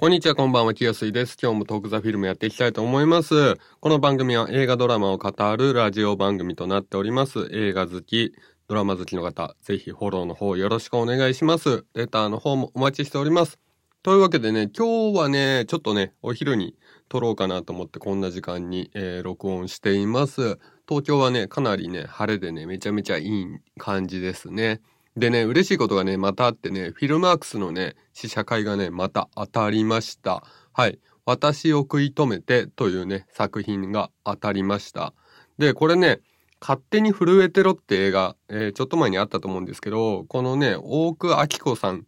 こんにちは、こんばんは、きやすいです。今日もトークザフィルムやっていきたいと思います。この番組は映画ドラマを語るラジオ番組となっております。映画好き、ドラマ好きの方、ぜひフォローの方よろしくお願いします。レターの方もお待ちしております。というわけでね、今日はね、ちょっとね、お昼に撮ろうかなと思ってこんな時間に、えー録音しています。東京はね、かなりね、晴れでね、めちゃめちゃいい感じですね。でね、嬉しいことがね、またあってね、フィルマークスのね、試写会がね、また当たりました。はい。私を食い止めてというね、作品が当たりました。で、これね、勝手に震えてろって映画、えーちょっと前にあったと思うんですけど、このね、大久明子さん、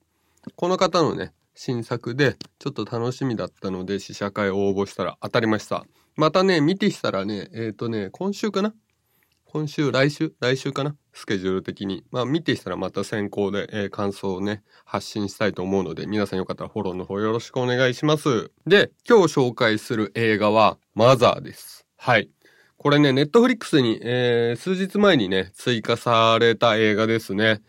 この方のね、新作で、ちょっと楽しみだったので、試写会応募したら当たりました。またね、見てしたらね、えっ、とね、今週かな？今週、来週？来週かな？スケジュール的に。まあ見てしたらまた先行で、えー感想をね、発信したいと思うので、皆さんよかったらフォローの方よろしくお願いします。で、今日紹介する映画は、マザーです。はい。これね、ネットフリックスに、えー数日前にね、追加された映画ですね。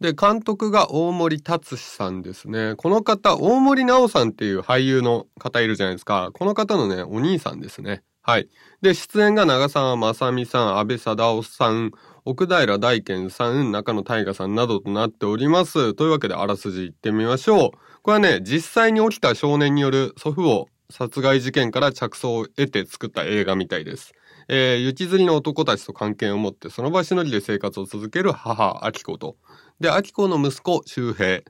で、監督が大森達志さんですね。この方、大森直さんっていう俳優の方いるじゃないですか。この方のね、お兄さんですね。はい。で、出演が長澤まさみさん、安倍貞夫さん、奥平大賢さん、中野大河さんなどとなっております。というわけで、あらすじ行ってみましょう。これはね、実際に起きた少年による祖父母殺害事件から着想を得て作った映画みたいです。えー、雪吊りの男たちと関係を持って、その場しのぎで生活を続ける母、明子と、で、明子の息子、周平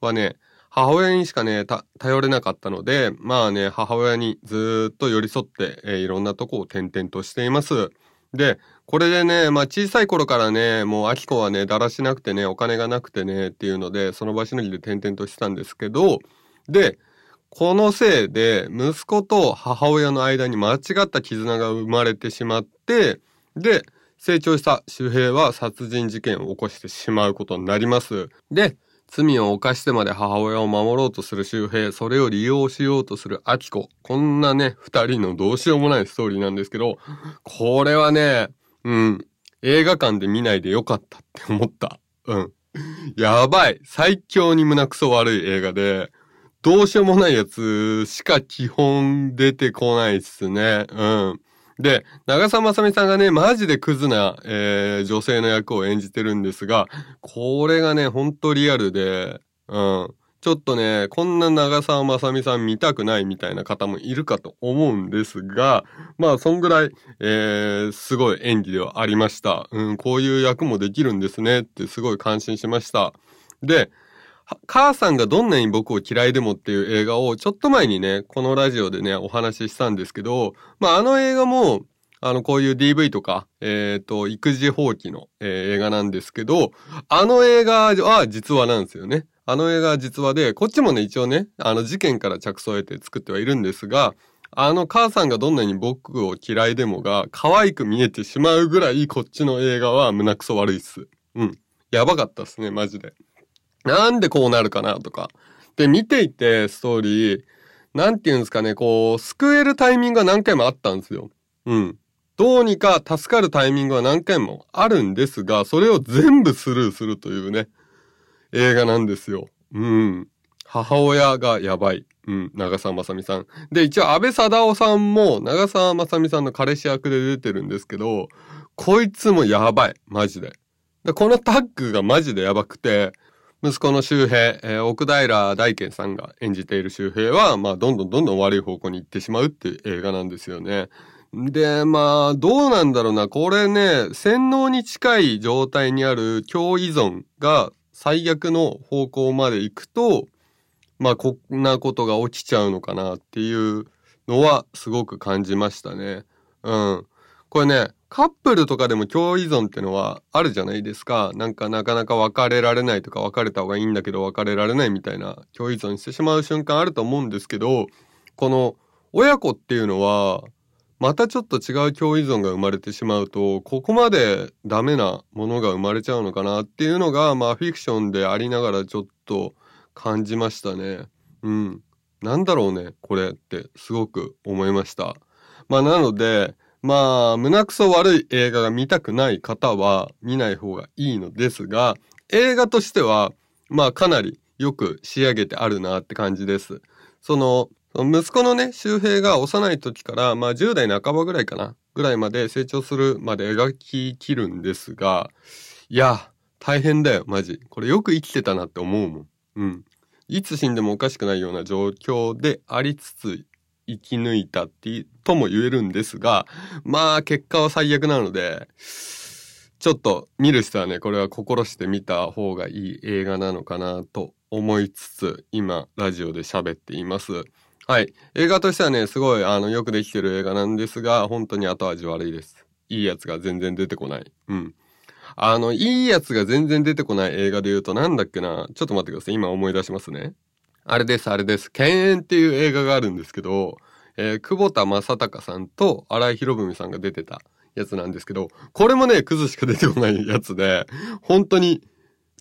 はね、母親にしかね、頼れなかったので、まあね、母親にずっと寄り添って、えーいろんなとこを転々としています。で、これでね、まあ小さい頃からね、もう明子はね、だらしなくてね、お金がなくてね、っていうので、その場しのぎで転々としてたんですけど、で、このせいで、息子と母親の間に間違った絆が生まれてしまって、で、成長した周平は殺人事件を起こしてしまうことになります。で、罪を犯してまで母親を守ろうとする周平、それを利用しようとする明子。こんなね、二人のどうしようもないストーリーなんですけど、これはね、うん、映画館で見ないでよかったって思った。うん。やばい。最強に胸くそ悪い映画で、どうしようもないやつしか基本出てこないっすね。うん。で、長澤まさみさんがね、マジでクズな、えー女性の役を演じてるんですが、これがね、ほんとリアルで、うん。ちょっとね、こんな長澤まさみさん見たくないみたいな方もいるかと思うんですが、まあ、そんぐらい、えー、すごい演技ではありました。うん、こういう役もできるんですねってすごい感心しました。で、母さんがどんなに僕を嫌いでもっていう映画をちょっと前にね、このラジオでね、お話ししたんですけど、まああの映画も、あの、こういう DV とか、えっ、と、育児放棄の、えー映画なんですけど、あの映画は実話なんですよね。あの映画は実話で、こっちもね、一応ね、あの事件から着想を得て作ってはいるんですが、あの母さんがどんなに僕を嫌いでもが可愛く見えてしまうぐらいこっちの映画は胸くそ悪いっす。うん。やばかったっすね、マジで。なんでこうなるかなとか。で、見ていて、ストーリー、なんて言うんですかね、こう、救えるタイミングが何回もあったんですよ。うん。どうにか助かるタイミングは何回もあるんですが、それを全部スルーするというね、映画なんですよ。うん。母親がやばい。うん。長澤まさみさん。で、一応安倍貞夫さんも長澤まさみさんの彼氏役で出てるんですけど、こいつもやばい。マジで。でこのタッグがマジでやばくて、息子の周平、えー奥平大賢さんが演じている周平は、まあ、どんどんどんどん悪い方向に行ってしまうっていう映画なんですよね。で、まあ、どうなんだろうな。これね、洗脳に近い状態にある強依存が最悪の方向まで行くと、まあ、こんなことが起きちゃうのかなっていうのはすごく感じましたね。うん。これね、カップルとかでも共依存ってのはあるじゃないですか。なんかなかなか別れられないとか別れた方がいいんだけど別れられないみたいな共依存してしまう瞬間あると思うんですけど、この親子っていうのは、またちょっと違う共依存が生まれてしまうと、ここまでダメなものが生まれちゃうのかなっていうのが、まあフィクションでありながらちょっと感じましたね。うん。なんだろうね、これってすごく思いました。まあなので、まあ、胸くそ悪い映画が見たくない方は見ない方がいいのですが、映画としては、まあかなりよく仕上げてあるなって感じです。その、息子のね、周平が幼い時から、まあ10代半ばぐらいかな、ぐらいまで成長するまで描き切るんですが、いや、大変だよ、マジ。これよく生きてたなって思うもん。うん。いつ死んでもおかしくないような状況でありつつ生き抜いたってとも言えるんですが、まあ結果は最悪なので、ちょっと見る人はね、これは心して見た方がいい映画なのかなと思いつつ、今ラジオで喋っています。はい。映画としてはね、すごいあのよくできてる映画なんですが、本当に後味悪いです。いいやつが全然出てこない。うん。あの、いいやつが全然出てこない映画で言うとなんだっけな。ちょっと待ってください。今思い出しますね。あれです、あれです。犬猿っていう映画があるんですけど、えー、久保田正孝さんと荒井博文さんが出てたやつなんですけど、これもね、クズしか出てこないやつで、本当に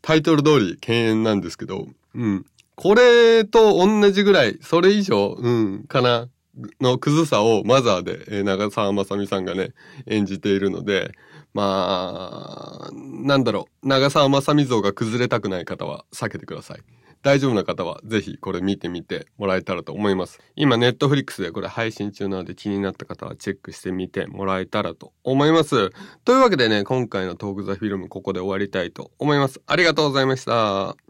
タイトル通り犬猿なんですけど、うん。これと同じぐらい、それ以上、うん、かな、のクズさをマザーで、えー、長澤まさみさんがね、演じているので、まあ、なんだろう、長澤まさみ像が崩れたくない方は避けてください。大丈夫な方はぜひこれ見てみてもらえたらと思います。今、ネットフリックスでこれ配信中なので気になった方はチェックしてみてもらえたらと思います。というわけでね、今回のトークザフィルムここで終わりたいと思います。ありがとうございました。